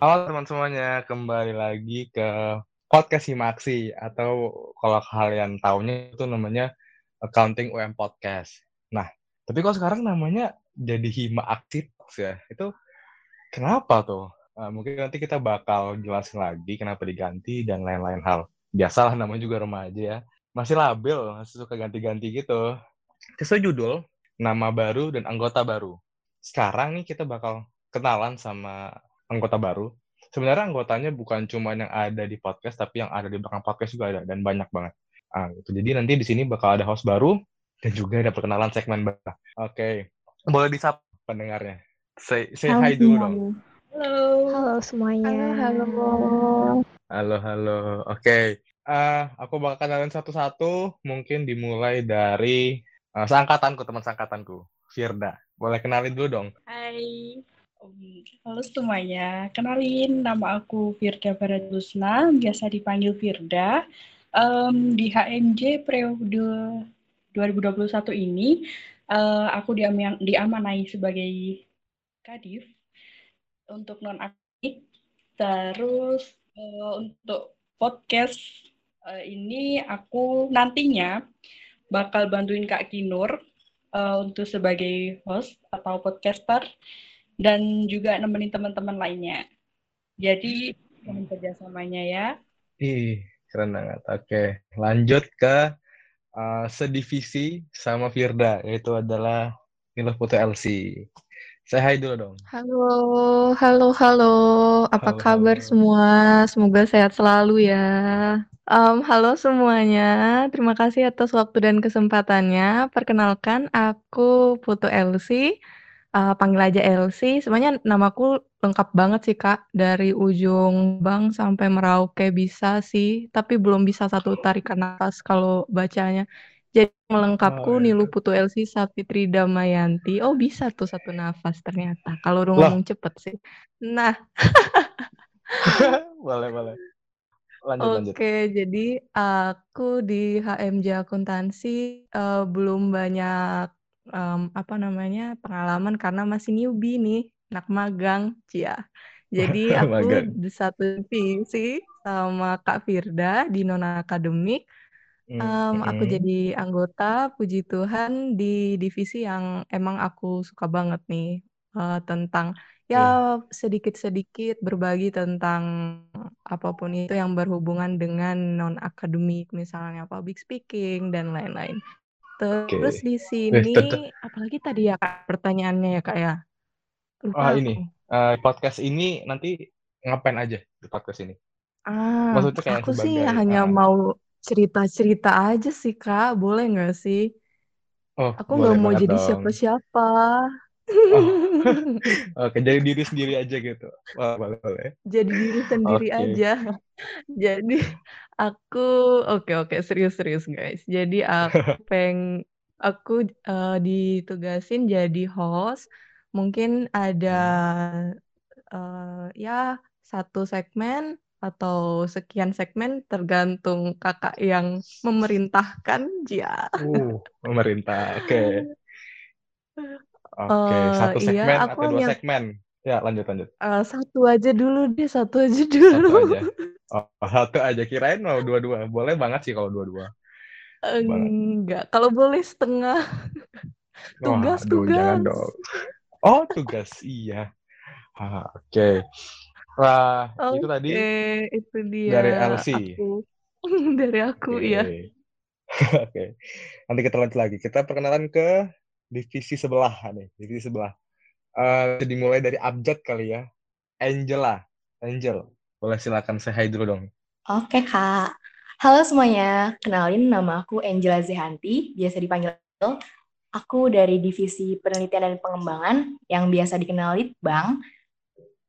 Halo teman semuanya, kembali lagi ke podcast Himaksi atau kalau kalian taunya itu namanya Accounting UM Podcast. Nah, tapi kalau sekarang namanya jadi Hima Aksi ya. Itu kenapa tuh? Nah, mungkin nanti kita bakal jelasin lagi kenapa diganti dan lain-lain hal. Biasalah namanya juga remaja ya. Masih labil, masih suka ganti-ganti gitu. Sesuai judul, nama baru dan anggota baru. Sekarang nih kita bakal kenalan sama anggota baru. Sebenarnya anggotanya bukan cuma yang ada di podcast, tapi yang ada di belakang podcast juga ada, dan banyak banget. Nah, gitu. Jadi nanti di sini bakal ada host baru, dan juga ada perkenalan segmen baru. Oke, okay. boleh disapa pendengarnya. Say, say hi dulu dong. Halo. Halo semuanya. Halo, halo. Halo, halo. Oke. Okay. Uh, aku bakal kenalin satu-satu, mungkin dimulai dari uh, seangkatanku, teman seangkatanku, Firda. Boleh kenalin dulu dong. Hai. Halo semuanya, kenalin nama aku Firda Baradusna, biasa dipanggil Firda. Um, di HMJ periode 2021 ini, uh, aku diam diamanai sebagai kadif untuk non aktif. Terus uh, untuk podcast uh, ini aku nantinya bakal bantuin Kak Kinur uh, untuk sebagai host atau podcaster dan juga nemenin teman-teman lainnya. Jadi mohon kerjasamanya ya. Ih, keren banget. Oke, lanjut ke uh, sedivisi sama Firda, yaitu adalah Nilo Putu LC. Saya hai dulu dong. Halo, halo, halo. Apa halo, kabar halo. semua? Semoga sehat selalu ya. Um, halo semuanya, terima kasih atas waktu dan kesempatannya. Perkenalkan, aku Putu LC uh, panggil aja Elsie. Sebenarnya namaku lengkap banget sih, Kak. Dari ujung Bang sampai Merauke bisa sih, tapi belum bisa satu tarikan nafas kalau bacanya. Jadi melengkapku oh, Nilu iya. Putu Elsie Sapitri Damayanti. Oh, bisa tuh satu nafas ternyata. Kalau udah ngomong cepet sih. Nah. boleh, boleh. Lanjut, Oke, lanjut. jadi aku di HMJ Akuntansi uh, belum banyak um, apa namanya, pengalaman karena masih newbie nih, anak magang, cia. Jadi aku di satu divisi sama Kak Firda di non akademik. Um, aku jadi anggota, puji Tuhan, di divisi yang emang aku suka banget nih, uh, tentang ya sedikit-sedikit berbagi tentang apa pun itu yang berhubungan dengan non akademik, misalnya public speaking dan lain-lain. Terus di eh, sini, apalagi tadi ya Kak, pertanyaannya ya Kak ya? Lupa Ah, ini, uh, podcast ini nanti ngapain aja di podcast ini? Ah, Maksudnya kayak aku sih hanya uh, mau cerita-cerita aja sih Kak, boleh nggak sih? Oh, Aku nggak mau jadi siapa-siapa. Oh. Oke, jadi diri sendiri aja gitu. Wah, boleh, boleh. Jadi diri sendiri okay. aja. Jadi aku oke oke serius-serius guys. Jadi aku peng aku uh, ditugasin jadi host. Mungkin ada uh, ya satu segmen atau sekian segmen tergantung kakak yang memerintahkan ya. Uh, memerintah. Oke. Okay. Oke, okay. uh, satu iya, segmen iya, atau dua segmen? Ya, lanjut lanjut. Uh, satu aja dulu deh, satu aja dulu. Satu aja. Oh, satu aja. Kirain mau dua-dua. Boleh banget sih kalau dua-dua. Enggak, kalau boleh setengah. tugas, Wah, tugas. Jangan dong. Oh, tugas. iya. Oke. Okay. Wah, okay, itu tadi itu dia. dari LC. Aku. dari aku, okay. ya. Oke. okay. Nanti kita lanjut lagi. Kita perkenalan ke divisi sebelah nih, divisi sebelah. Uh, dimulai dari abjad kali ya. Angela, Angel. Boleh silakan saya dulu dong. Oke, Kak. Halo semuanya, kenalin nama aku Angela Zehanti, biasa dipanggil Aku dari Divisi Penelitian dan Pengembangan yang biasa dikenal Litbang.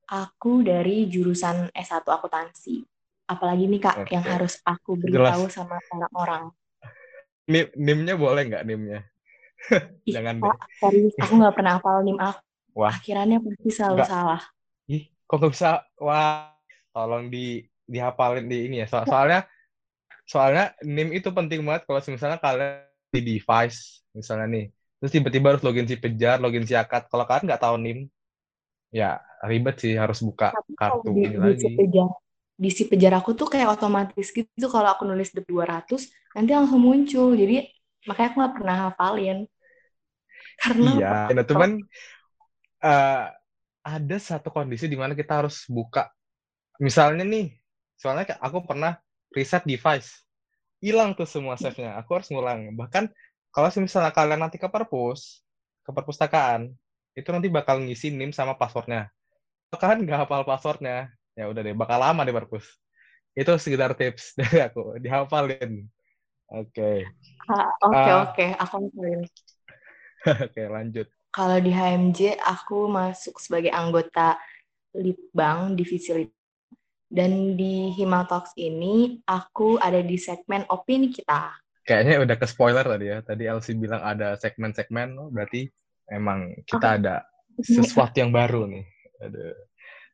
Aku dari jurusan S1 Akuntansi. Apalagi nih Kak, Oke. yang harus aku beritahu Jelas. sama orang-orang. NIM-nya boleh nggak NIM-nya? Jangan deh. Serius, aku nggak pernah hafal NIM aku. Wah. Akhirannya pasti selalu Nggak. salah. Ih, kok nggak bisa? Wah, tolong di dihafalin di ini ya. So soalnya soalnya NIM itu penting banget kalau misalnya kalian di device misalnya nih. Terus tiba-tiba harus login si Pejar, login si Akad. Kalau kalian nggak tahu NIM, ya ribet sih harus buka Tapi kartu di, ini di lagi. si pejar, di si pejar aku tuh kayak otomatis gitu kalau aku nulis dep 200 nanti langsung muncul. Jadi makanya aku nggak pernah hafalin. Karena Iya, nah cuman eh, ada satu kondisi di mana kita harus buka. Misalnya nih, soalnya aku pernah reset device, hilang tuh semua save-nya. Aku harus ngulang. Bahkan kalau misalnya kalian nanti ke perpus, ke perpustakaan, itu nanti bakal ngisi NIM sama passwordnya. Kan nggak hafal passwordnya, ya udah deh, bakal lama di perpus. Itu sekedar tips dari aku, dihafalin. Oke, Ah, oke Ah. oke, aku hafalin. oke lanjut. Kalau di HMJ aku masuk sebagai anggota Litbang divisi Lit. Dan di Himaltalks ini aku ada di segmen opini kita. Kayaknya udah ke spoiler tadi ya. Tadi Elsie bilang ada segmen-segmen, oh, berarti emang kita ada sesuatu yang baru nih. Aduh.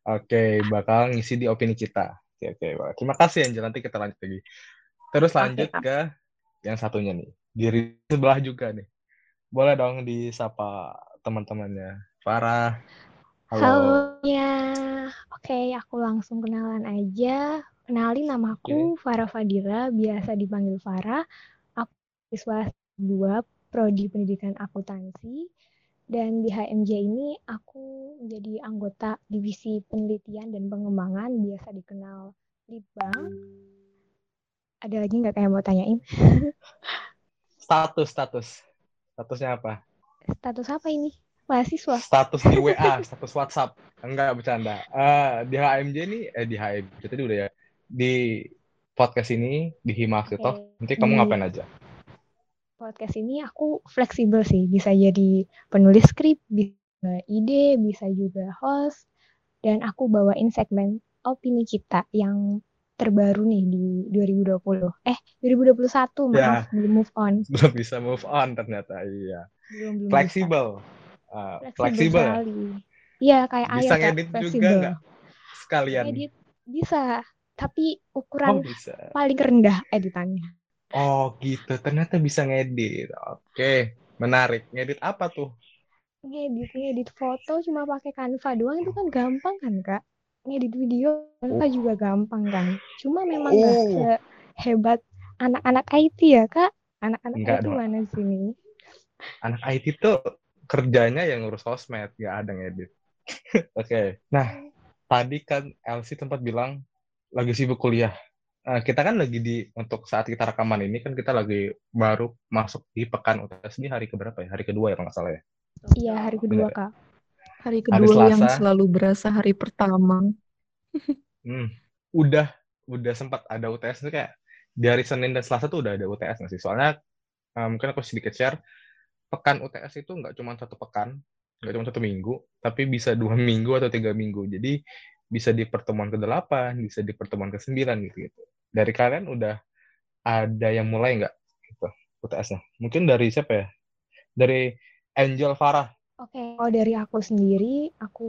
Oke, bakal ngisi di opini kita. Oke, oke. Wah, Terima kasih Angel. Nanti kita lanjut lagi. Terus lanjut Kak. ke yang satunya nih. Diri sebelah juga nih. Boleh dong disapa teman-temannya. Farah. Halo. Halo ya, oke aku langsung kenalan aja. Kenalin nama aku Farah Fadira, biasa dipanggil Farah. Aku siswa 2 Prodi Pendidikan Akuntansi. Dan di HMJ ini aku menjadi anggota Divisi Penelitian dan Pengembangan, biasa dikenal Litbang. Ada lagi nggak kayak mau tanyain? Status, status. Statusnya apa? Status apa ini? Mahasiswa. Status di WA, status WhatsApp. Enggak, bercanda. Eh, di HMJ ini, eh di HMJ tadi udah ya. Di podcast ini, di Himas Oke. nanti kamu Di ngapain aja? podcast ini aku fleksibel sih, bisa jadi penulis skrip, bisa ide, bisa juga host, dan aku bawain segmen opini kita yang terbaru nih di 2020. Eh, 2021, Ya. maaf, belum move on. Belum bisa move on ternyata, iya. Belum, belum. Fleksibel. Ah, Fleksibel ya? Iya, kayak Bisa ayah, Kak, ngedit juga nggak? Sekalian. Ngedit bisa, tapi Oh, ukuran bisa. paling rendah editannya. Oh, gitu. Ternyata bisa ngedit. Oke, menarik. Ngedit apa tuh? Ngedit, ngedit foto cuma pakai Canva doang itu kan gampang kan, Kak? Ngedit video Canva juga gampang kan? Cuma memang nggak Oh. sehebat anak-anak IT ya, Kak? Anak-anak Enggak IT dong. mana sini? Anak IT tuh kerjanya yang ngurus sosmed, nggak ada ngedit. Oke. Nah, tadi kan Elsie tempat bilang lagi sibuk kuliah. Eh, kita kan lagi di untuk saat kita rekaman ini kan kita lagi baru masuk di pekan UTS ini hari keberapa ya? Hari kedua ya kalau nggak salah ya. Iya, hari kedua, Bener. Kak. Hari Hari kedua yang Selasa. selalu berasa hari pertama. Hmm, udah udah sempat ada UTS itu kayak di hari Senin dan Selasa tuh udah ada UTS nggak sih? Soalnya eh, mungkin aku sedikit share pekan UTS itu nggak cuma satu pekan, nggak cuma satu minggu, tapi bisa dua minggu atau tiga minggu. Jadi bisa di pertemuan ke-8, bisa di pertemuan ke-9 gitu gitu. Dari kalian udah ada yang mulai nggak gitu, UTS-nya? Mungkin dari siapa ya? Dari Angel Farah. Oke, kalau dari aku sendiri, aku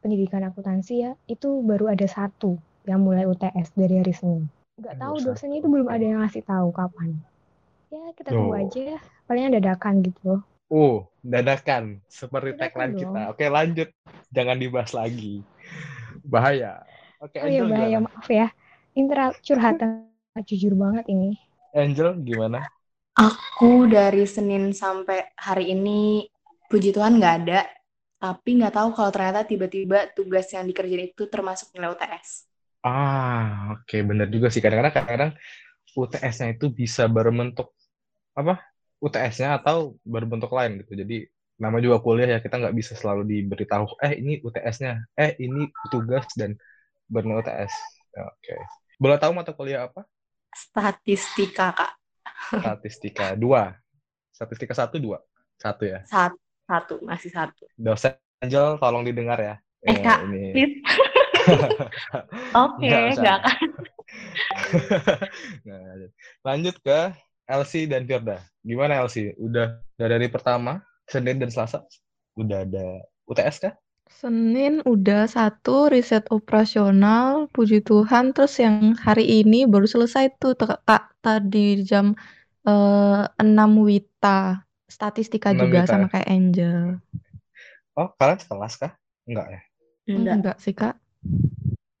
pendidikan akuntansi ya, itu baru ada satu yang mulai UTS dari hari Senin. Nggak Oh, tahu satu. dosennya itu belum ada yang ngasih tahu kapan. Ya, kita tunggu Oh. aja ya. Palingnya dadakan gitu. Uh, dadakan seperti Dadakan tagline dong. kita. Oke, lanjut. Jangan dibahas lagi. Bahaya. Oke, Oh iya, Angel bahaya, gimana? maaf ya. Intra curhatan jujur banget ini. Angel gimana? Aku dari Senin sampai hari ini, puji Tuhan nggak ada. Tapi nggak tahu kalau ternyata tiba-tiba tugas yang dikerjain itu termasuk nilai UTS. Ah, oke, bener juga sih. Kadang-kadang kadang UTS-nya itu bisa berbentuk apa? UTS-nya atau berbentuk lain gitu. Jadi nama juga kuliah ya kita nggak bisa selalu diberitahu. Eh ini UTS-nya. Eh ini tugas dan bernilai UTS. Oke. Boleh tahu mata kuliah apa? Statistika, Kak. Statistika dua. Statistika satu dua. Satu ya. Satu, satu masih satu. Dosen Angel tolong didengar ya. Eh, Kak, ini. Please. Oke, Nggak usah. nggak akan. Nah, lanjut ke Elsie dan Firda. Gimana Elsie? Udah dari hari pertama, Senin dan Selasa, udah ada UTS kah? Senin udah satu riset operasional, puji Tuhan. Terus yang hari ini baru selesai tuh Kak tadi jam eh, 6 Wita. Statistika 6 juga Wita. sama kayak Angel. Oh, kalian sekelas kah? Enggak ya? Enggak. Enggak sih, Kak.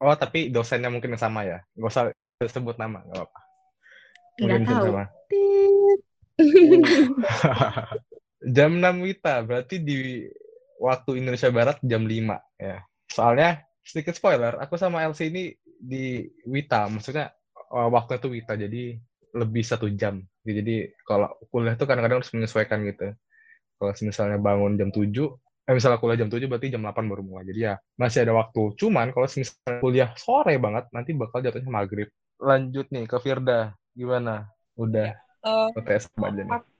Oh, tapi dosennya mungkin yang sama ya? Nggak usah sebut nama, nggak apa-apa. Enggak Mungkin tahu. sama. Jam 6 Wita, berarti di waktu Indonesia Barat jam 5 ya. Soalnya sedikit spoiler, aku sama Elsie ini di Wita, maksudnya uh, waktu itu Wita, jadi lebih satu jam. Jadi kalau kuliah tuh kadang-kadang harus menyesuaikan gitu. Kalau misalnya bangun jam 7, eh misalnya kuliah jam 7 berarti jam 8 baru mulai. Jadi ya masih ada waktu. Cuman kalau misalnya kuliah sore banget, nanti bakal jatuhnya maghrib. Lanjut nih ke Firda, gimana? Udah Eh, UTS apa aja nih? aku,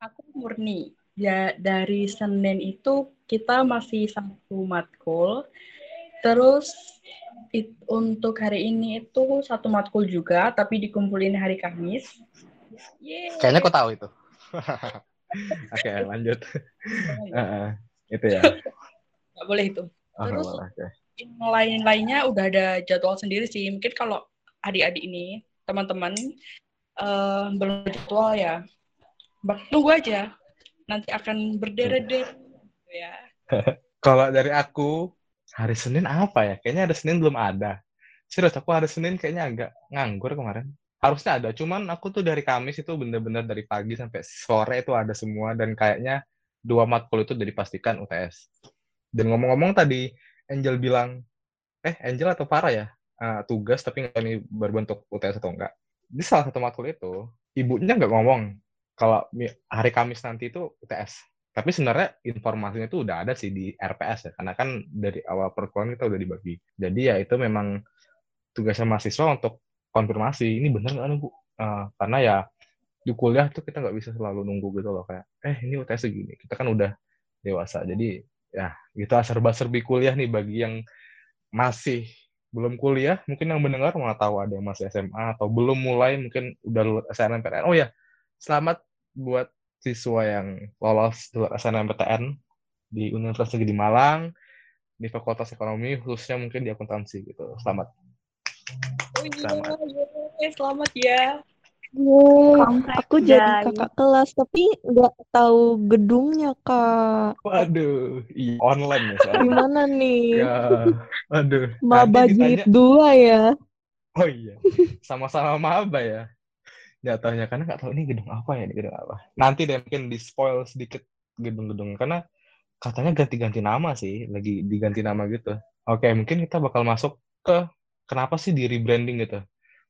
aku murni. Ya, dari Senin itu kita masih satu matkul. Terus it- untuk hari ini itu satu matkul juga, tapi dikumpulin hari Kamis. Yeay. Kayaknya kau tahu itu. Oke, lanjut. Heeh, itu ya. Nggak boleh itu. Oh, Terus oke. yang lain-lainnya udah ada jadwal sendiri sih. Mungkin kalau adik-adik ini, teman-teman, eh, belum jadwal ya. Tunggu aja. Nanti akan berderet-deret. Ya. Kalau dari aku, hari Senin apa ya? Kayaknya hari Senin belum ada. Serius, aku hari Senin kayaknya agak nganggur kemarin. Harusnya ada, cuman aku tuh dari Kamis itu bener-bener dari pagi sampai sore itu ada semua, dan kayaknya dua matkul itu udah dipastikan UTS. Dan ngomong-ngomong tadi, Angel bilang, eh Angel atau Farah ya, eh, tugas tapi nggak ini berbentuk UTS atau enggak. Di salah satu matkul itu, ibunya nggak ngomong kalau hari Kamis nanti itu UTS. Tapi sebenarnya informasinya itu udah ada sih di RPS ya, karena kan dari awal perkuliahan kita udah dibagi. Jadi ya itu memang tugasnya mahasiswa untuk konfirmasi, ini benar nggak nih Bu? Eh, karena ya di kuliah tuh kita nggak bisa selalu nunggu gitu loh, kayak, eh ini UTS segini, kita kan udah dewasa. Jadi ya gitu serba-serbi kuliah nih bagi yang masih belum kuliah, mungkin yang mendengar mau tahu ada yang masih SMA atau belum mulai, mungkin udah lulus SNMPTN. Oh ya, selamat buat siswa yang lolos lulus SNMPTN di Universitas Negeri Malang, di Fakultas Ekonomi, khususnya mungkin di akuntansi gitu. Selamat. Oh iya, Selamat. yeay, selamat ya. Aku jadi kakak kelas, tapi nggak tahu gedungnya, Kak. Waduh, iya, online ya soalnya. Gimana nih? Ya, aduh. Maba jilid dua ya? oh iya, sama-sama maba ya. Jatuhnya, karena nggak tahu ini gedung apa ya, ini gedung apa. Nanti deh mungkin di-spoil sedikit gedung-gedung, karena katanya ganti-ganti nama sih, lagi diganti nama gitu. Oke, mungkin kita bakal masuk ke kenapa sih di rebranding gitu.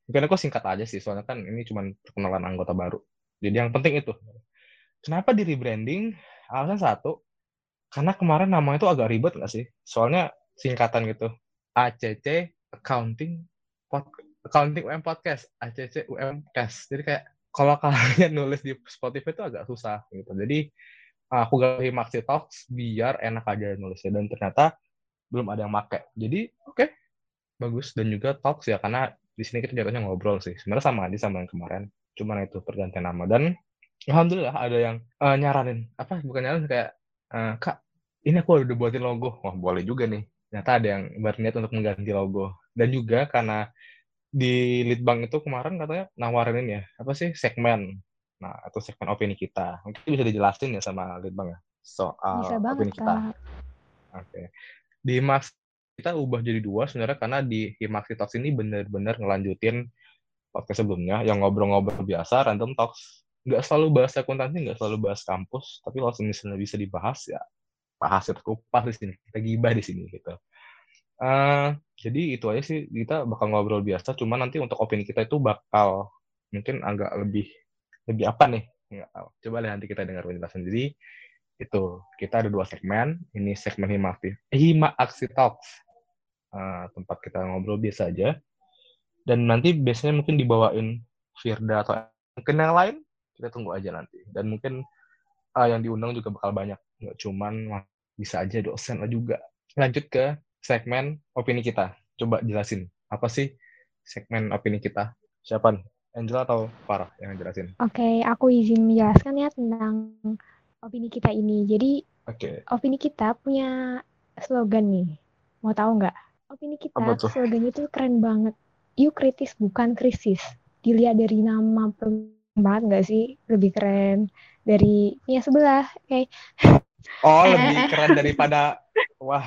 Mungkin aku singkat aja sih, soalnya kan ini cuma perkenalan anggota baru. Jadi yang penting itu. Kenapa di rebranding? Alasan satu, karena kemarin namanya itu agak ribet nggak sih? Soalnya singkatan gitu. ACC Accounting Pod, Accounting UM Podcast, ACC UM Podcast. Jadi kayak kalau kalian nulis di Spotify itu agak susah gitu. Jadi aku ganti Maxi Talks biar enak aja nulisnya dan ternyata belum ada yang make. Jadi oke, bagus dan juga Talks ya karena di sini kita jatuhnya ngobrol sih. Sebenarnya sama aja sama yang kemarin. Cuman itu pergantian nama dan alhamdulillah ada yang eh, nyaranin apa bukan nyaranin kayak eh, kak ini aku udah buatin logo wah boleh juga nih ternyata ada yang berniat untuk mengganti logo dan juga karena di Litbang itu kemarin katanya nawarin ini ya apa sih segmen. Nah atau segmen opini kita. Mungkin bisa dijelasin ya sama Litbang ya soal Bisa banget, opini kita. Oke. Di Max kita ubah jadi dua sebenarnya karena di Himaxi Talks ini bener-bener ngelanjutin podcast sebelumnya yang ngobrol-ngobrol biasa random talks. Nggak selalu bahas akuntansi nggak selalu bahas kampus tapi kalau misalnya bisa dibahas ya bahas itu kupas di sini kita gibah di sini gitu Eh, jadi itu aja sih kita bakal ngobrol biasa cuma nanti untuk opini kita itu bakal mungkin agak lebih lebih apa nih? Tahu coba deh nanti kita dengar penjelasan. Jadi itu kita ada dua segmen. Ini segmen Hima Aktif eh, Hima Aksi Talks. Eh, tempat kita ngobrol biasa aja. Dan nanti biasanya mungkin dibawain Firda atau mungkin yang lain kita tunggu aja nanti. Dan mungkin eh, yang diundang juga bakal banyak. Nggak cuman bisa aja dosen lah juga. Lanjut ke segmen opini kita coba jelasin apa sih segmen opini kita siapa nih Angela atau Farah yang jelasin Oke, aku izin menjelaskan ya tentang opini kita ini. Jadi, oke opini kita punya slogan nih. Mau tahu nggak? Opini kita, Apa tuh? slogan itu keren banget. Yuk kritis bukan krisis. Dilihat dari nama banget nggak sih? Lebih keren dari punya sebelah. Kayak oh Eh, lebih keren daripada wah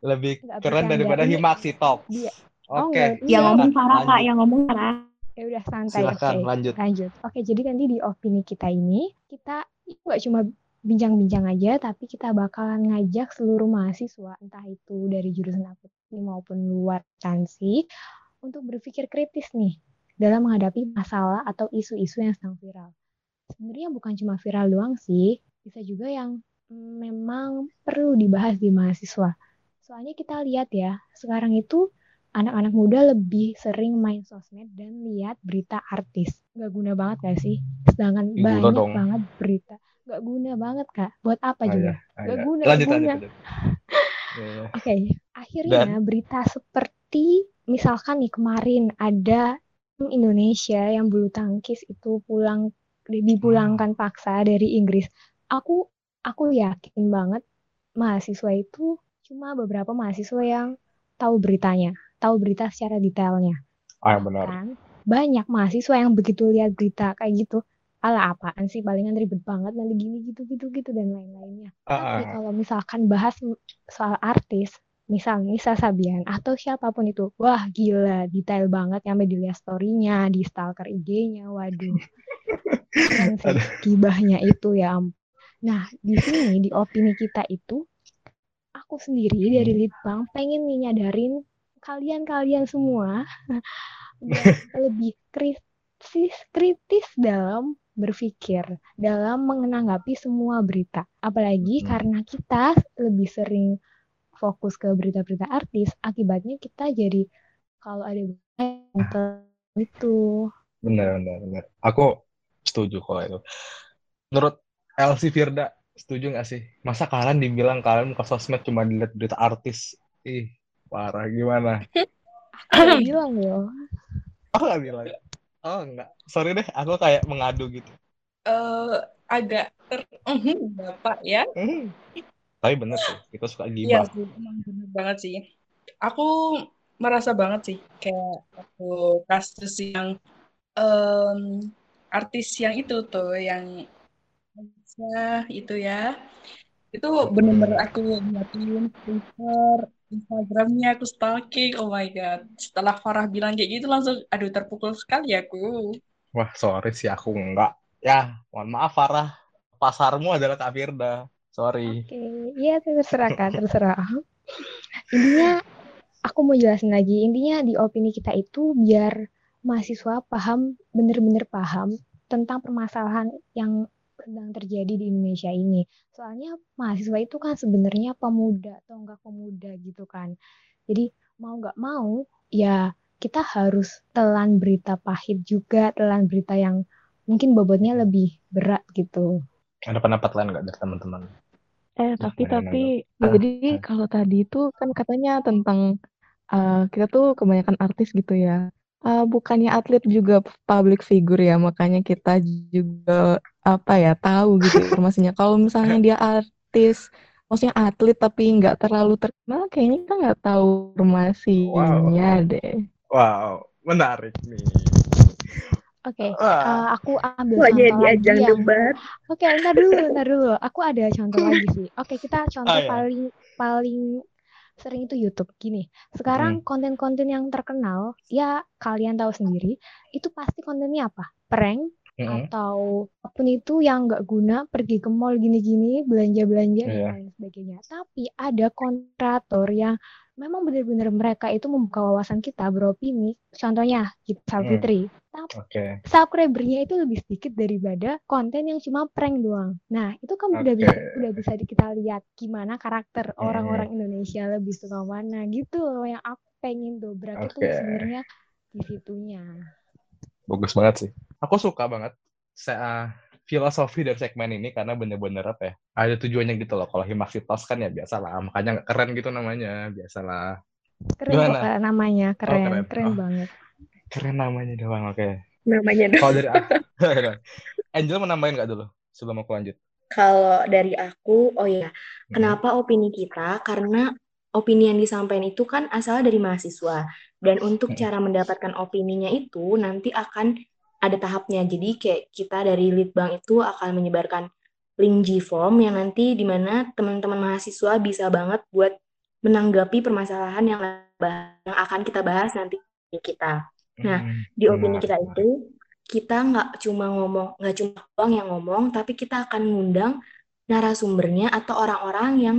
Lebih Nggak keren bercanda. daripada Ini Himaksi Talks. dia- Oke. nggak, Yang Iya. ngomong Farah, Kak. Yang ngomong Farah. ya udah santai Silakan oke lanjut. lanjut oke jadi nanti di opini kita ini kita itu nggak cuma bincang-bincang aja tapi kita bakalan ngajak seluruh mahasiswa entah itu dari jurusan akuntansi maupun luar akuntansi untuk berpikir kritis nih dalam menghadapi masalah atau isu-isu yang sedang viral sebenarnya bukan cuma viral doang sih bisa juga yang mm, memang perlu dibahas di mahasiswa soalnya kita lihat ya sekarang itu anak-anak muda lebih sering main sosmed dan lihat berita artis. Gak guna banget gak sih? Sedangkan Guna banyak dong. banget berita. Gak guna banget kak. Buat apa Ah, juga? ya, ah, Gak ya. guna, Lanjut, gak lanjut, guna. lanjut. Iya. Oke, akhirnya berita seperti misalkan nih kemarin ada tim Indonesia yang bulu tangkis itu pulang dipulangkan paksa dari Inggris. Aku aku yakin banget mahasiswa itu cuma beberapa mahasiswa yang tahu beritanya, tahu berita secara detailnya. Ah, benar. kan? Banyak mahasiswa yang begitu lihat berita kayak gitu. Ala apaan sih? Palingan ribet banget nanti gini gitu gitu gitu dan lain-lainnya. Ah, tapi ah. kalau misalkan bahas soal artis misal Nisa Sabian atau siapa pun itu wah gila detail banget sampai dilihat story-nya di stalker IG-nya waduh. Sih gibahnya itu ya nah di sini di opini kita itu aku sendiri dari Litbang pengen nih nyadarin kalian-kalian semua buat lebih kritis kritis dalam berpikir dalam menanggapi semua berita apalagi Hmm. karena kita lebih sering fokus ke berita-berita artis akibatnya kita jadi kalau ada berita itu Benar, benar, benar. Aku setuju kalau itu. Menurut Elsie Firda, setuju nggak sih? Masa kalian dibilang kalian ke sosmed cuma dilihat berita artis? Ih, parah gimana? aku bilang loh Oh nggak bilang? Oh nggak. Sorry deh, aku kayak mengadu gitu. Eh, agak ter Mhm, Bapak ya. Hmm. Tapi bener sih, kita suka Iya gibah. sih, emang bener banget sih. Aku merasa banget sih kayak aku kasus yang em, artis yang itu tuh yang Aisyah itu ya. Itu bener-bener aku liatin Twitter, Instagramnya aku stalking. Oh my God. Setelah Farah bilang kayak gitu langsung, aduh terpukul sekali aku. Wah, sorry sih aku enggak. Ya, mohon maaf Farah. Pasarmu adalah Kak Firda. Sorry. Oke, iya terserah kan, terserah. Intinya aku mau jelasin lagi. Intinya di opini kita itu biar mahasiswa paham, bener-bener paham tentang permasalahan yang sedang terjadi di Indonesia ini. Soalnya mahasiswa itu kan sebenarnya pemuda atau enggak pemuda gitu kan. Jadi mau nggak mau ya kita harus telan berita pahit juga, telan berita yang mungkin bobotnya lebih berat gitu. Ada pendapat lain nggak dari teman-teman? Eh, Nah, tapi mana tapi Ah, jadi ah. kalau tadi itu kan katanya tentang eh, kita tuh kebanyakan artis gitu ya. Eh, bukannya atlet juga public figure ya, makanya kita juga apa ya tahu gitu informasinya. Kalau misalnya dia artis, maksudnya atlet tapi nggak terlalu terkenal, kayaknya kita nggak tahu informasinya deh. Wow, menarik nih. Oke, Wah. eh, aku ambil Wah, contoh jadi lagi ajang yang debat. Oke, ntar dulu, ntar dulu. Aku ada contoh lagi sih. Oke, kita contoh Ah, ya. paling paling sering itu YouTube. Gini, Hmm. sekarang konten-konten yang terkenal, ya kalian tahu sendiri, itu pasti kontennya apa? Prank Mm-mm. atau apa pun itu yang nggak guna, pergi ke mall gini-gini, belanja-belanja dan Iya. lain sebagainya. Tapi ada kontrator yang memang benar-benar mereka itu membuka wawasan kita beropini. Contohnya, kita Hmm. Fitri. Tapi Oke. subscribernya itu lebih sedikit daripada konten yang cuma prank doang. Nah, itu kan udah Oke. bisa udah bisa kita lihat gimana karakter Hmm. orang-orang Indonesia lebih suka mana gitu loh yang aku pengen dobrak itu Oke. sebenarnya di situnya. Bagus banget sih. Aku suka banget uh, filosofi dari segmen ini karena bener-bener apa ya? Ada tujuannya gitu loh. Kalau Himaksitos kan ya biasalah, makanya nggak keren gitu namanya, biasalah. Keren Gimana? kok eh, namanya, keren, keren. keren Oh. banget. Keren namanya doang, oke. Namanya dong. Kalau dari Angel mau nambahin nggak dulu sebelum aku lanjut? Kalau dari aku, oh ya, Hmm. kenapa opini kita? Karena opini yang disampaikan itu kan asalnya dari mahasiswa. Dan untuk Hmm. cara mendapatkan opininya itu nanti akan ada tahapnya. Jadi kayak kita dari Litbang itu akan menyebarkan link G-Form yang nanti di mana teman-teman mahasiswa bisa banget buat menanggapi permasalahan yang, yang akan kita bahas nanti kita. Nah, hmm, di opini kita itu kita nggak cuma ngomong, nggak cuma doang yang ngomong, tapi kita akan ngundang narasumbernya atau orang-orang yang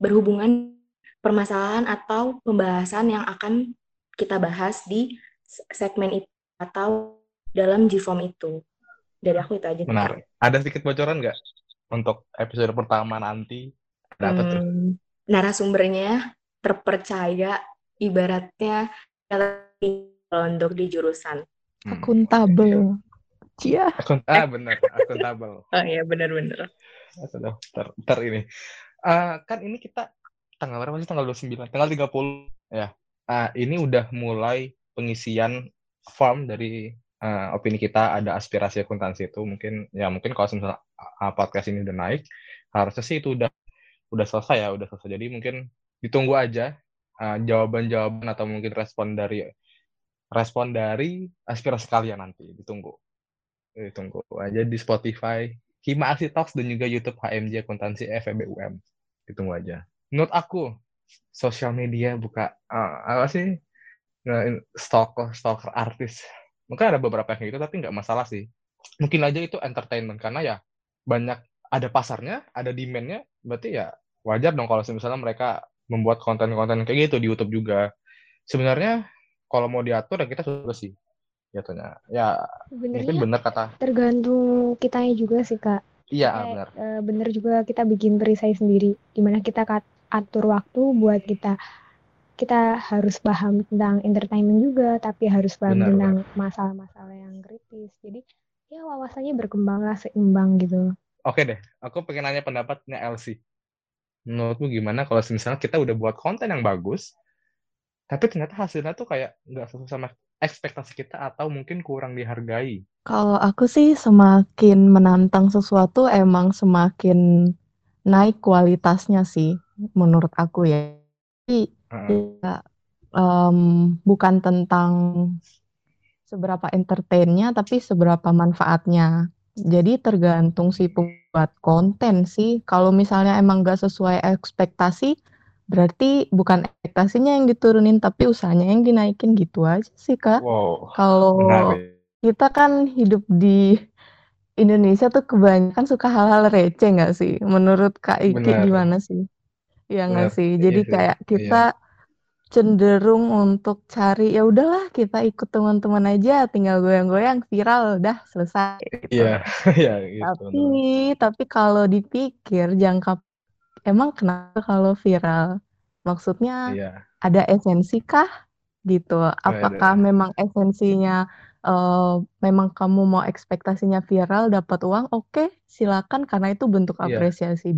berhubungan permasalahan atau pembahasan yang akan kita bahas di segmen itu atau dalam G-form itu. Dari aku itu aja. Menarik. Ada sedikit bocoran nggak untuk episode pertama nanti? Ada apa tuh? Hmm, narasumbernya terpercaya, ibaratnya untuk di jurusan. Hmm. Akuntabel. Iya. Akun ah benar, akuntabel. oh iya benar-benar. Ter, ter ini. Uh, kan ini kita tanggal berapa sih? Tanggal 29, tanggal 30 ya. Uh, ini udah mulai pengisian form dari uh, opini kita ada aspirasi akuntansi itu mungkin ya mungkin kalau misalnya uh, podcast ini udah naik harusnya sih itu udah udah selesai ya udah selesai. Jadi mungkin ditunggu aja jawaban-jawaban uh, atau mungkin respon dari respon dari aspirasi kalian nanti. Ditunggu. Ditunggu aja di Spotify Hima Aksi Talks dan juga YouTube HMJ Akuntansi FEBUM ditunggu aja. Menurut aku sosial media buka uh, apa sih? Stalker stalker artis mungkin ada beberapa yang gitu tapi nggak masalah sih. Mungkin aja itu entertainment karena ya banyak ada pasarnya ada demandnya berarti ya wajar dong kalau misalnya mereka membuat konten-konten kayak gitu di YouTube juga. Sebenarnya kalau mau diatur ya kita sudah sih jatuhnya. Ya Sebenarnya mungkin benar kata tergantung kitanya juga sih kak. Iya Kayak, benar. e, bener juga kita bikin perisai sendiri di mana kita atur waktu buat kita kita harus paham tentang entertainment juga tapi harus paham benar, tentang masalah-masalah yang kritis jadi ya wawasannya berkembang lah seimbang gitu oke deh aku pengen nanya pendapatnya Elsie menurutmu gimana kalau misalnya kita udah buat konten yang bagus tapi ternyata hasilnya tuh kayak nggak sesuai sama ekspektasi kita atau mungkin kurang dihargai. Kalau aku sih semakin menantang sesuatu emang semakin naik kualitasnya sih menurut aku ya. Ya, um, bukan tentang seberapa entertainnya tapi seberapa manfaatnya. Jadi tergantung sih buat konten sih. Kalau misalnya emang nggak sesuai ekspektasi, Berarti bukan ekspektasinya yang diturunin, tapi usahanya yang dinaikin gitu aja sih, Kak. Wow, Kalau kita kan hidup di Indonesia tuh kebanyakan suka hal-hal receh nggak sih? Menurut Kak Iki Benar. gimana sih? Ya nggak sih? Jadi iya kayak iya. Cenderung untuk cari ya udahlah kita ikut teman-teman aja, tinggal goyang-goyang viral udah selesai gitu. Iya, iya gitu. Tapi tapi kalau dipikir jangka emang kenapa kalau viral? Maksudnya iya. ada esensi kah gitu? Apakah ada. memang esensinya uh, memang kamu mau ekspektasinya viral dapat uang? Oke, silakan karena itu bentuk iya. apresiasi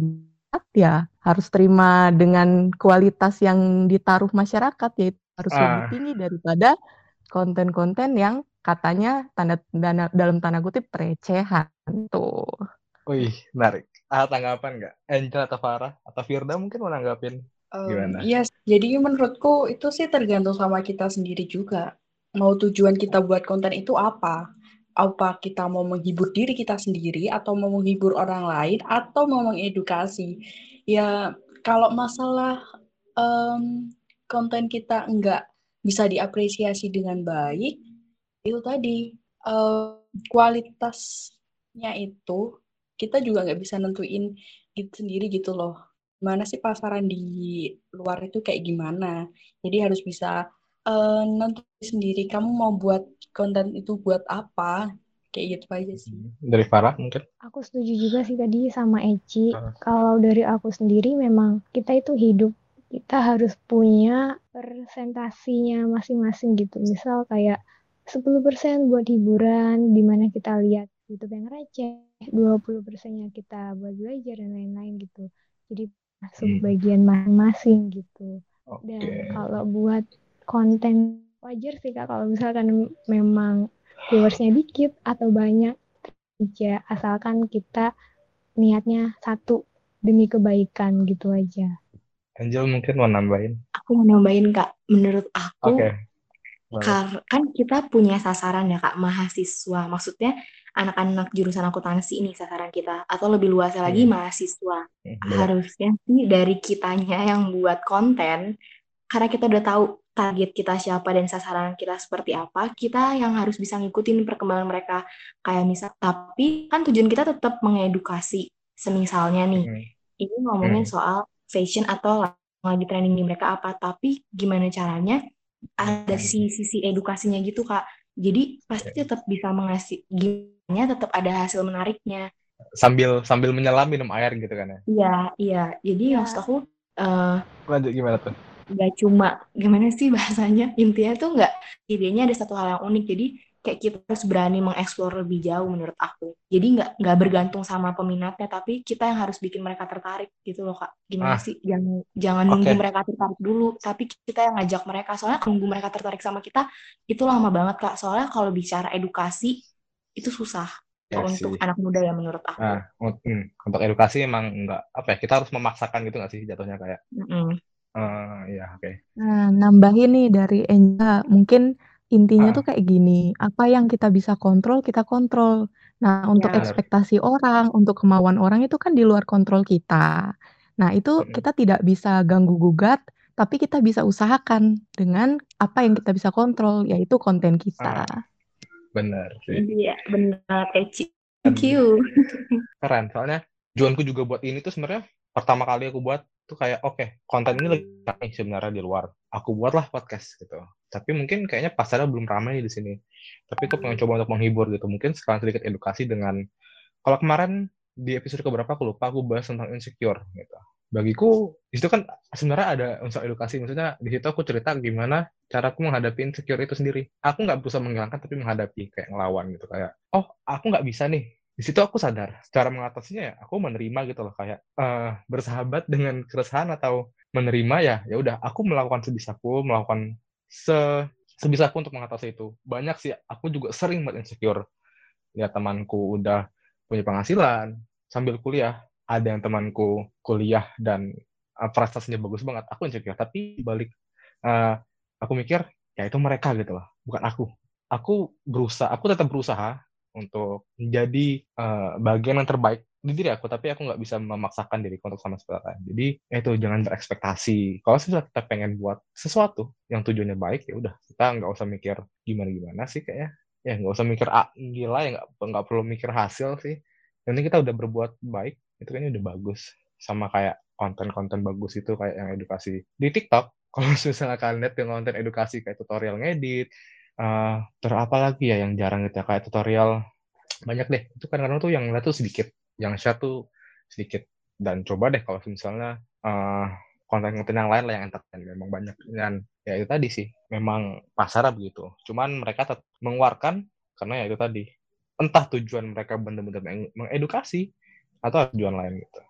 ya harus terima dengan kualitas yang ditaruh masyarakat yaitu harus ah. lebih tinggi daripada konten-konten yang katanya tanda dana dalam tanda kutip recehan tuh. Wih, menarik ah, tanggapan nggak? Angel atau Farah atau Firda mungkin mau nanggapin gimana? Iya, yes. jadi menurutku itu sih tergantung sama kita sendiri juga. Mau tujuan kita buat konten itu apa? Apa kita mau menghibur diri kita sendiri atau mau menghibur orang lain atau mau mengedukasi? Ya kalau masalah um, konten kita nggak bisa diapresiasi dengan baik, itu tadi um, kualitasnya itu kita juga nggak bisa nentuin gitu sendiri gitu loh. Mana sih pasaran di luar itu kayak gimana? Jadi harus bisa uh, nentuin sendiri kamu mau buat konten itu buat apa? Kayak gitu aja sih. Hmm, dari Farah mungkin? Aku setuju juga sih tadi sama Eci. Uh. Kalau dari aku sendiri memang kita itu hidup kita harus punya presentasinya masing-masing gitu. Misal kayak 10% buat hiburan, di mana kita lihat YouTube yang receh, 20 persennya kita buat belajar dan lain-lain gitu. Jadi masuk hmm. bagian masing-masing gitu. Okay. Dan kalau buat konten wajar sih kak kalau misalkan memang viewersnya dikit atau banyak aja asalkan kita niatnya satu demi kebaikan gitu aja. Angel mungkin mau nambahin? Aku mau nambahin kak. Menurut aku, okay. kan kita punya sasaran ya kak mahasiswa. Maksudnya anak-anak jurusan akuntansi ini sasaran kita atau lebih luasnya lagi Hmm. mahasiswa. Hmm, Harusnya sih dari kitanya yang buat konten karena kita udah tahu target kita siapa dan sasaran kita seperti apa, kita yang harus bisa ngikutin perkembangan mereka. Kayak misal, tapi kan tujuan kita tetap mengedukasi. Semisalnya nih, Hmm. ini ngomongin Hmm. soal fashion atau lagi trending di mereka apa, tapi gimana caranya ada Hmm. sisi-sisi edukasinya gitu, Kak. Jadi pasti tetap bisa mengasih, gimana tetap ada hasil menariknya. Sambil sambil menyelam minum air gitu kan ya. Iya, iya. Jadi Iya. maksud aku eh, Lanjut gimana tuh? Nggak cuma gimana sih bahasanya? Intinya tuh nggak idenya ada satu hal yang unik. Jadi kayak kita harus berani mengeksplor lebih jauh menurut aku. Jadi nggak nggak bergantung sama peminatnya tapi kita yang harus bikin mereka tertarik gitu loh kak. Gimana Ah. sih? Jangan jangan Oke. nunggu mereka tertarik dulu tapi kita yang ngajak mereka. Soalnya nunggu mereka tertarik sama kita itu lama banget kak. Soalnya kalau bicara edukasi itu susah Ya untuk sih. anak muda ya menurut aku. Nah, un- hmm, untuk edukasi emang enggak apa ya, kita harus memaksakan gitu nggak sih jatuhnya kayak Mm-mm. Eh ya oke. Nah, nambahin nih dari Enja, mungkin intinya Ah. tuh kayak gini, apa yang kita bisa kontrol, kita kontrol. Nah, untuk Ya. Benar. ekspektasi orang, untuk kemauan orang itu kan di luar kontrol kita. Nah, itu Mm-mm. kita tidak bisa ganggu-gugat, tapi kita bisa usahakan dengan apa yang kita bisa kontrol, yaitu konten kita. Ah. Bener sih. Iya benar Eci Dan thank you keren. Soalnya tujuanku juga buat ini tuh sebenarnya pertama kali aku buat tuh kayak oke konten ini lagi sebenarnya di luar. Aku buatlah podcast gitu. Tapi mungkin kayaknya pasarnya belum ramai di sini. Tapi aku pengen coba untuk menghibur gitu. Mungkin sekarang sedikit edukasi dengan kalau kemarin di episode keberapa aku lupa aku bahas tentang insecure gitu. Bagiku di situ kan sebenarnya ada unsur edukasi. Maksudnya di situ aku cerita gimana caraku menghadapi insecure itu sendiri. Aku nggak berusaha menghilangkan tapi menghadapi kayak ngelawan gitu kayak oh aku nggak bisa nih di situ aku sadar cara mengatasinya ya aku menerima gitu loh kayak eh, bersahabat dengan keresahan atau menerima ya ya udah aku melakukan sebisaku melakukan se sebisaku untuk mengatasi itu. Banyak sih aku juga sering banget insecure. Lihat temanku udah punya penghasilan sambil kuliah ada yang temanku kuliah dan eh, prestasinya bagus banget aku insecure. Tapi balik eh, aku mikir ya itu mereka gitu loh bukan aku. Aku berusaha aku tetap berusaha untuk menjadi eh, bagian yang terbaik di diri aku tapi aku nggak bisa memaksakan diriku untuk sama seperti lain jadi ya itu jangan berekspektasi. Kalau misalnya kita pengen buat sesuatu yang tujuannya baik ya udah kita nggak usah mikir gimana gimana sih kayaknya. Ya nggak usah mikir ah, gila ya nggak perlu mikir hasil sih. Penting kita udah berbuat baik itu kayaknya udah bagus. Sama kayak konten-konten bagus itu kayak yang edukasi di TikTok. Kalau misalnya kalian lihat yang konten edukasi kayak tutorial ngedit eh terus apa lagi ya yang jarang gitu ya? Kayak tutorial banyak deh. Itu kadang-kadang tuh yang lihat tuh sedikit. Yang share tuh sedikit. Dan coba deh kalau misalnya eh, konten-konten yang lain lah yang entertain. Memang banyak. Dan ya itu tadi sih. Memang pasarnya begitu. Cuman mereka tetap mengeluarkan karena ya itu tadi. Entah tujuan mereka benar-benar meng- mengedukasi atau tujuan lain gitu.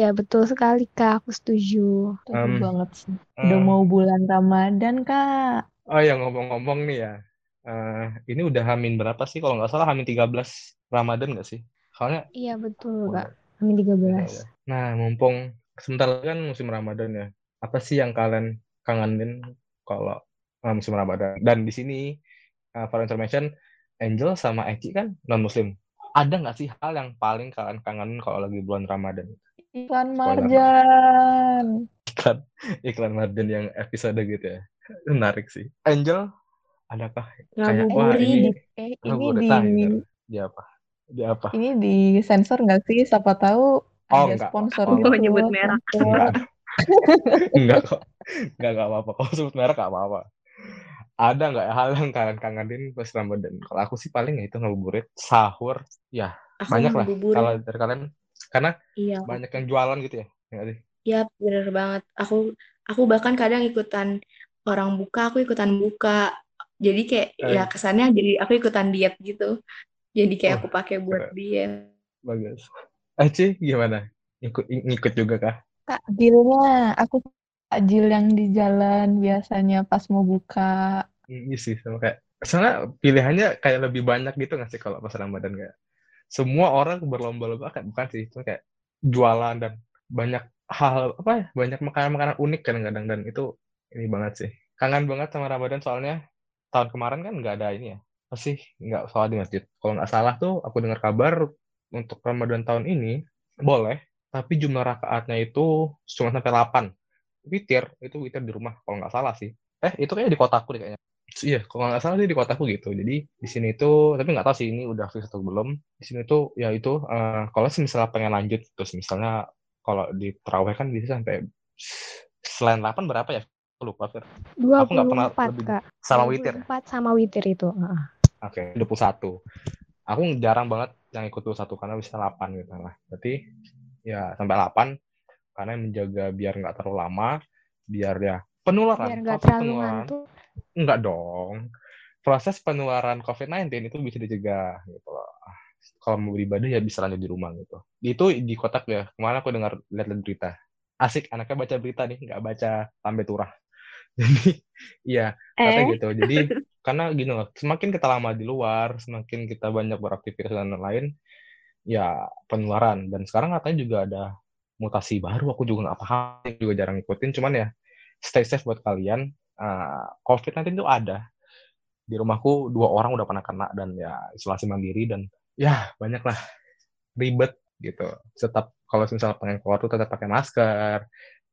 Ya betul sekali Kak, aku setuju. Setuju Em, banget sih. Udah Eh, mau bulan Ramadan, Kak. oh ya ngomong-ngomong nih ya eh, ini udah Hamin berapa sih kalau nggak salah Hamin 13 Ramadan nggak sih soalnya Iya betul Kak, Amin Ya, 13. ya. Nah, mumpung sebentar lagi kan musim Ramadan ya. Apa sih yang kalian kangenin kalau uh, musim Ramadan? Dan di sini uh, for information, Angel sama Eci kan non Muslim. Ada nggak sih hal yang paling kalian kangenin kalau lagi bulan Ramadan? Iklan. Marjan. Iklan iklan Ramadan yang episode gitu ya. Menarik sih. Angel, adakah kayak wah ini Eh, ini di gitu. Dia apa? Dia apa? ini di sensor nggak sih? Siapa tahu Oh, ada enggak. sponsor Oh, gitu nyebut merek. Enggak. Enggak kok. Enggak, enggak apa-apa. Kalau sebut merek enggak apa-apa. Ada nggak hal yang kalian kangenin pas Ramadan? Kalau aku sih paling ya itu ngabuburit, sahur. Ya, aku banyak lah. Kalau dari kalian, karena iya banyak yang jualan gitu ya. Ya iya bener banget aku aku bahkan kadang ikutan orang buka aku ikutan buka jadi kayak Eh. ya kesannya jadi aku ikutan diet gitu jadi kayak Wah, aku pakai buat keren. diet Bagus. Aci, gimana? Ikut, ngikut juga kah? Takjilnya, aku takjil yang di jalan biasanya pas mau buka. Hmm, Iya sih, sama kayak. Soalnya pilihannya kayak lebih banyak gitu nggak sih kalau pas Ramadan kayak. Semua orang berlomba-lomba kan bukan sih, cuma kayak jualan dan banyak hal apa ya, banyak makanan-makanan unik kadang-kadang dan itu ini banget sih. Kangen banget sama Ramadan soalnya tahun kemarin kan nggak ada ini ya. sih nggak salah di masjid. Kalau nggak salah tuh aku dengar kabar untuk Ramadan tahun ini boleh, tapi jumlah rakaatnya itu cuma sampai 8. Witir, itu witir di rumah kalau nggak salah sih. Eh, itu kayaknya di kotaku deh kayaknya. Iya, kalau nggak salah sih di kotaku gitu. Jadi di sini itu, tapi nggak tahu sih ini udah fix atau belum. Di sini tuh ya itu uh, kalau misalnya pengen lanjut terus misalnya kalau di terawih kan bisa sampai selain 8 berapa ya? Lupa, Fir. Aku nggak pernah lebih Kak. sama witir. 24 ya? sama witir itu. Uh. Oke, okay, 21. Aku jarang banget yang ikut 21 karena bisa 8 gitu lah. Berarti ya sampai 8 karena menjaga biar nggak terlalu lama, biar ya penularan. Biar nggak terlalu ngantuk. Enggak dong. Proses penularan COVID-19 itu bisa dicegah gitu loh. Kalau mau beribadah ya bisa lanjut di rumah gitu. Itu di kotak ya. Ke mana aku dengar lihat berita. Asik anaknya baca berita nih, nggak baca sampai turah. Jadi iya, kata eh? gitu. Jadi karena gini loh, semakin kita lama di luar, semakin kita banyak beraktivitas dan lain-lain, ya penularan. Dan sekarang katanya juga ada mutasi baru, aku juga nggak paham, juga jarang ngikutin. Cuman ya stay safe buat kalian. Uh, COVID-19 itu ada. Di rumahku dua orang udah pernah kena dan ya isolasi mandiri dan ya banyak lah ribet gitu. Tetap kalau misalnya pengen keluar tuh tetap pakai masker,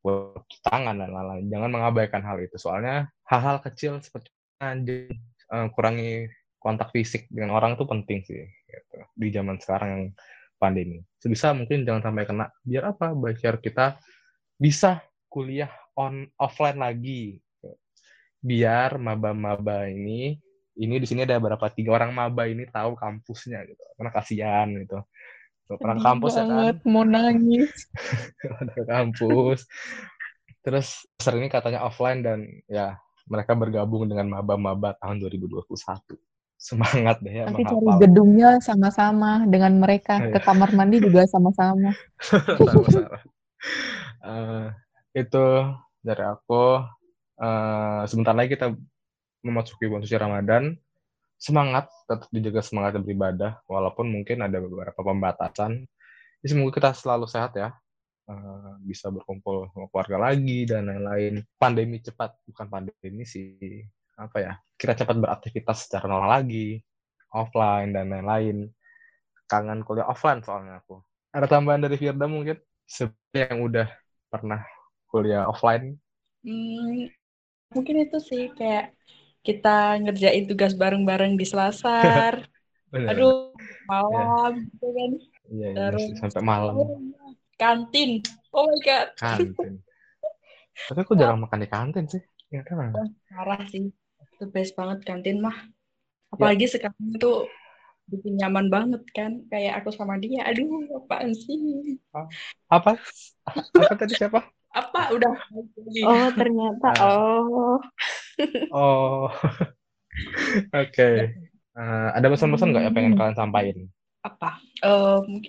buat tangan dan lain-lain. Jangan mengabaikan hal itu. Soalnya hal-hal kecil seperti anjing uh, kurangi kontak fisik dengan orang itu penting sih gitu. di zaman sekarang yang pandemi. Sebisa mungkin jangan sampai kena. Biar apa? Biar kita bisa kuliah on offline lagi biar maba-maba ini ini di sini ada berapa tiga orang maba ini tahu kampusnya gitu karena kasihan gitu pernah kampus ya kan. Mau nangis. Ke kampus. Terus sering ini katanya offline dan ya mereka bergabung dengan maba-maba tahun 2021 semangat deh ya Nanti cari gedungnya sama-sama dengan mereka. Oh, ke iya. kamar mandi juga sama-sama. Sama-sama. Uh, itu dari aku. Uh, sebentar lagi kita memasuki bulan suci Ramadan. Semangat, tetap dijaga semangat beribadah, walaupun mungkin ada beberapa pembatasan. Jadi semoga kita selalu sehat ya, uh, bisa berkumpul sama keluarga lagi dan lain-lain. Pandemi cepat, bukan pandemi sih, apa ya? Kita cepat beraktivitas secara normal lagi, offline dan lain-lain. Kangen kuliah offline soalnya aku. Ada tambahan dari Firda mungkin? Seperti yang udah pernah kuliah offline Hmm, mungkin itu sih kayak kita ngerjain tugas bareng-bareng di Selasar. Aduh, malam gitu kan. Iya, iya Terus sampai malam. Kantin. Oh my god. Kantin. Tapi aku jarang makan di kantin sih. Ya kan. Parah sih. The best banget kantin mah. Apalagi ya. sekarang itu bikin nyaman banget kan. Kayak aku sama dia. Aduh, apaan sih? Apa? Apa tadi siapa? apa udah oh ternyata uh, oh oh. Oke. Okay. uh, ada pesan-pesan nggak yang pengen kalian sampaikan? Apa? Um,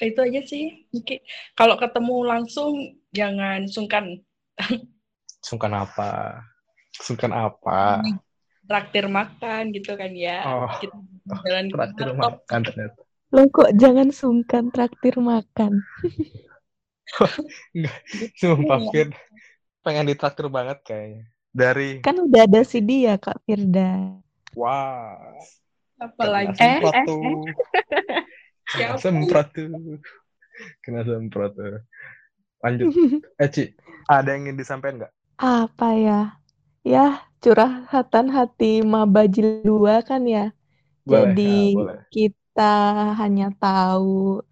itu aja sih. Mungkin kalau ketemu langsung jangan sungkan. Sungkan apa? Sungkan apa? Traktir makan gitu kan ya. Oh, kita jalan traktir makan ternyata. Lo kok jangan sungkan traktir makan? Sumpah Fir. Pengen ditraktir banget kayaknya. Dari Kan udah ada si dia Kak Firda. Wah. Apalagi eh, eh, eh. Kena semprot tuh. Kena semprot tuh. Lanjut. Eh, Ci, ada yang ingin disampaikan nggak? Apa ya? Ya, curhatan hati maba jilid dua kan ya. Boleh, Jadi ya, boleh. kita hanya tahu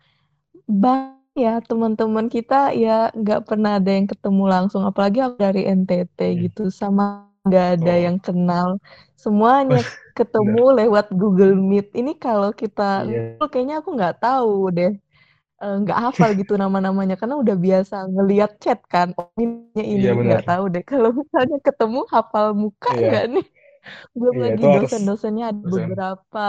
bang ya teman-teman kita ya nggak pernah ada yang ketemu langsung. Apalagi aku dari NTT hmm. gitu sama nggak ada oh. yang kenal. Semuanya ketemu lewat Google Meet. Ini kalau kita yeah. kayaknya aku nggak tahu deh. Eh, nggak uh, hafal gitu nama-namanya karena udah biasa ngelihat chat kan. Oh ini ini yeah, nggak tahu deh. Kalau misalnya ketemu hafal muka yeah. nggak nih? Belum yeah, lagi dosen-dosennya ada beberapa.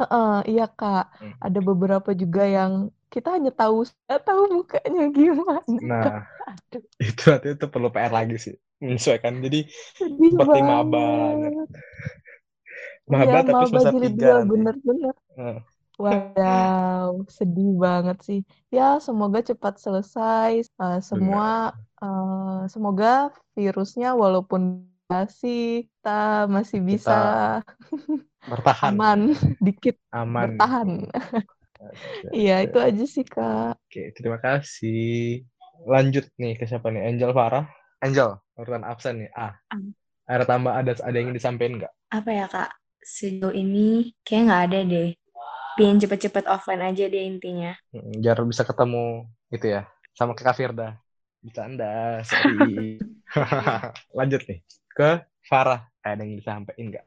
Uh, uh, iya kak. Hmm. ada beberapa juga yang kita hanya tahu tahu mukanya gimana. Nah, Aduh. itu artinya itu perlu PR lagi sih menyesuaikan. Jadi Sedih seperti maba. Maba ya, tapi maba tiga. Bener-bener. Wow, sedih banget sih. Ya, semoga cepat selesai. Uh, semua, uh, semoga virusnya walaupun masih kita masih bisa bertahan aman dikit aman bertahan iya itu aja sih kak. Oke terima kasih. Lanjut nih ke siapa nih? Angel Farah? Angel. Urutan absen nih ah. Ada tambah ada ada yang ingin disampaikan nggak? Apa ya kak? Sejauh ini kayak nggak ada deh. Pengen cepet-cepet offline aja deh intinya. Biar bisa ketemu gitu ya sama ke Kak Firda. Anda sorry. Lanjut nih ke Farah. Ada yang disampaikan nggak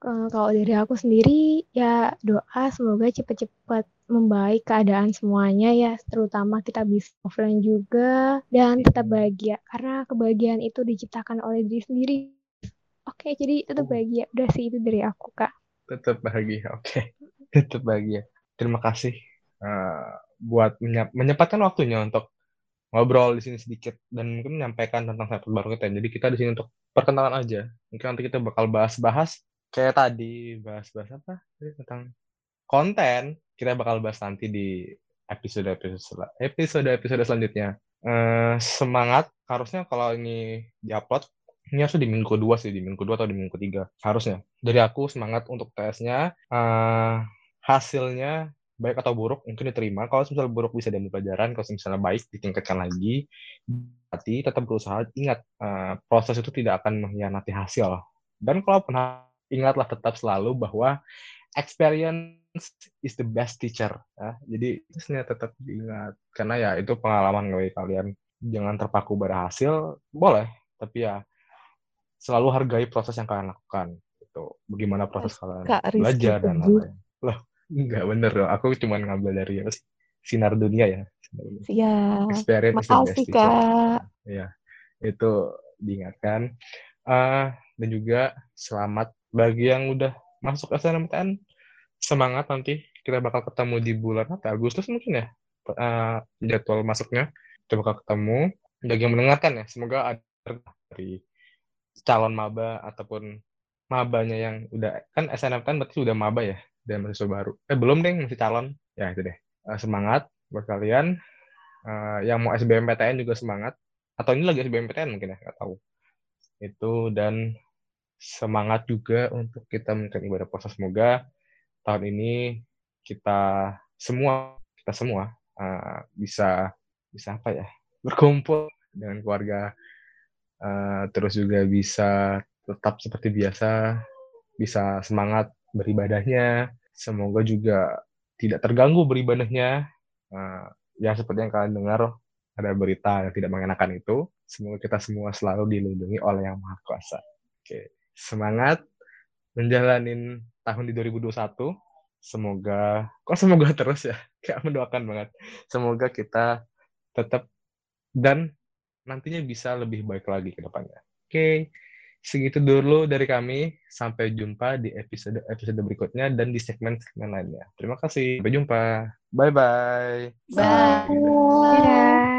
kalau dari aku sendiri ya doa semoga cepet-cepet membaik keadaan semuanya ya terutama kita bisa offline juga dan tetap bahagia karena kebahagiaan itu diciptakan oleh diri sendiri oke jadi tetap oh. bahagia udah sih itu dari aku kak tetap bahagia oke tetap bahagia terima kasih uh, buat menyempatkan waktunya untuk ngobrol di sini sedikit dan mungkin menyampaikan tentang satu baru kita. Jadi kita di sini untuk perkenalan aja. Mungkin nanti kita bakal bahas-bahas kayak tadi bahas-bahas apa tentang konten. Kita bakal bahas nanti di episode episode episode episode selanjutnya. Uh, semangat harusnya kalau ini diupload ini harusnya di minggu kedua sih di minggu kedua atau di minggu ketiga harusnya dari aku semangat untuk tesnya uh, hasilnya baik atau buruk mungkin diterima. Kalau misalnya buruk bisa diambil pelajaran, kalau misalnya baik ditingkatkan lagi. Berarti tetap berusaha ingat uh, proses itu tidak akan mengkhianati hasil. Dan kalau pernah ingatlah tetap selalu bahwa experience is the best teacher. Ya. Jadi itu tetap diingat karena ya itu pengalaman bagi kalian. Jangan terpaku pada hasil, boleh, tapi ya selalu hargai proses yang kalian lakukan. Itu bagaimana proses kalian belajar dan lain-lain. Loh, Enggak bener loh. Aku cuma ngambil dari sih? Sinar dunia ya. Iya. Experience Makasih, Kak. Ya, itu diingatkan. Uh, dan juga selamat bagi yang udah masuk SNMPTN. Semangat nanti kita bakal ketemu di bulan apa? Agustus mungkin ya. Uh, jadwal masuknya kita bakal ketemu. Bagi yang mendengarkan ya, semoga ada dari calon maba ataupun mabanya yang udah kan SNMPTN berarti udah maba ya dan mahasiswa baru. Eh belum deh, masih calon. Ya itu deh. Uh, semangat buat kalian. Uh, yang mau SBMPTN juga semangat. Atau ini lagi SBMPTN mungkin ya, nggak tahu. Itu dan semangat juga untuk kita melakukan ibadah puasa. Semoga tahun ini kita semua, kita semua uh, bisa bisa apa ya berkumpul dengan keluarga uh, terus juga bisa tetap seperti biasa bisa semangat beribadahnya. Semoga juga tidak terganggu beribadahnya. Uh, ya seperti yang kalian dengar ada berita yang tidak mengenakan itu. Semoga kita semua selalu dilindungi oleh Yang Maha Kuasa. Oke, semangat menjalanin tahun di 2021. Semoga, kok semoga terus ya? Kayak mendoakan banget. Semoga kita tetap dan nantinya bisa lebih baik lagi ke depannya. Oke, segitu dulu dari kami. Sampai jumpa di episode-episode berikutnya dan di segmen-segmen lainnya. Terima kasih. Sampai jumpa. Bye-bye. Bye. Bye. Bye.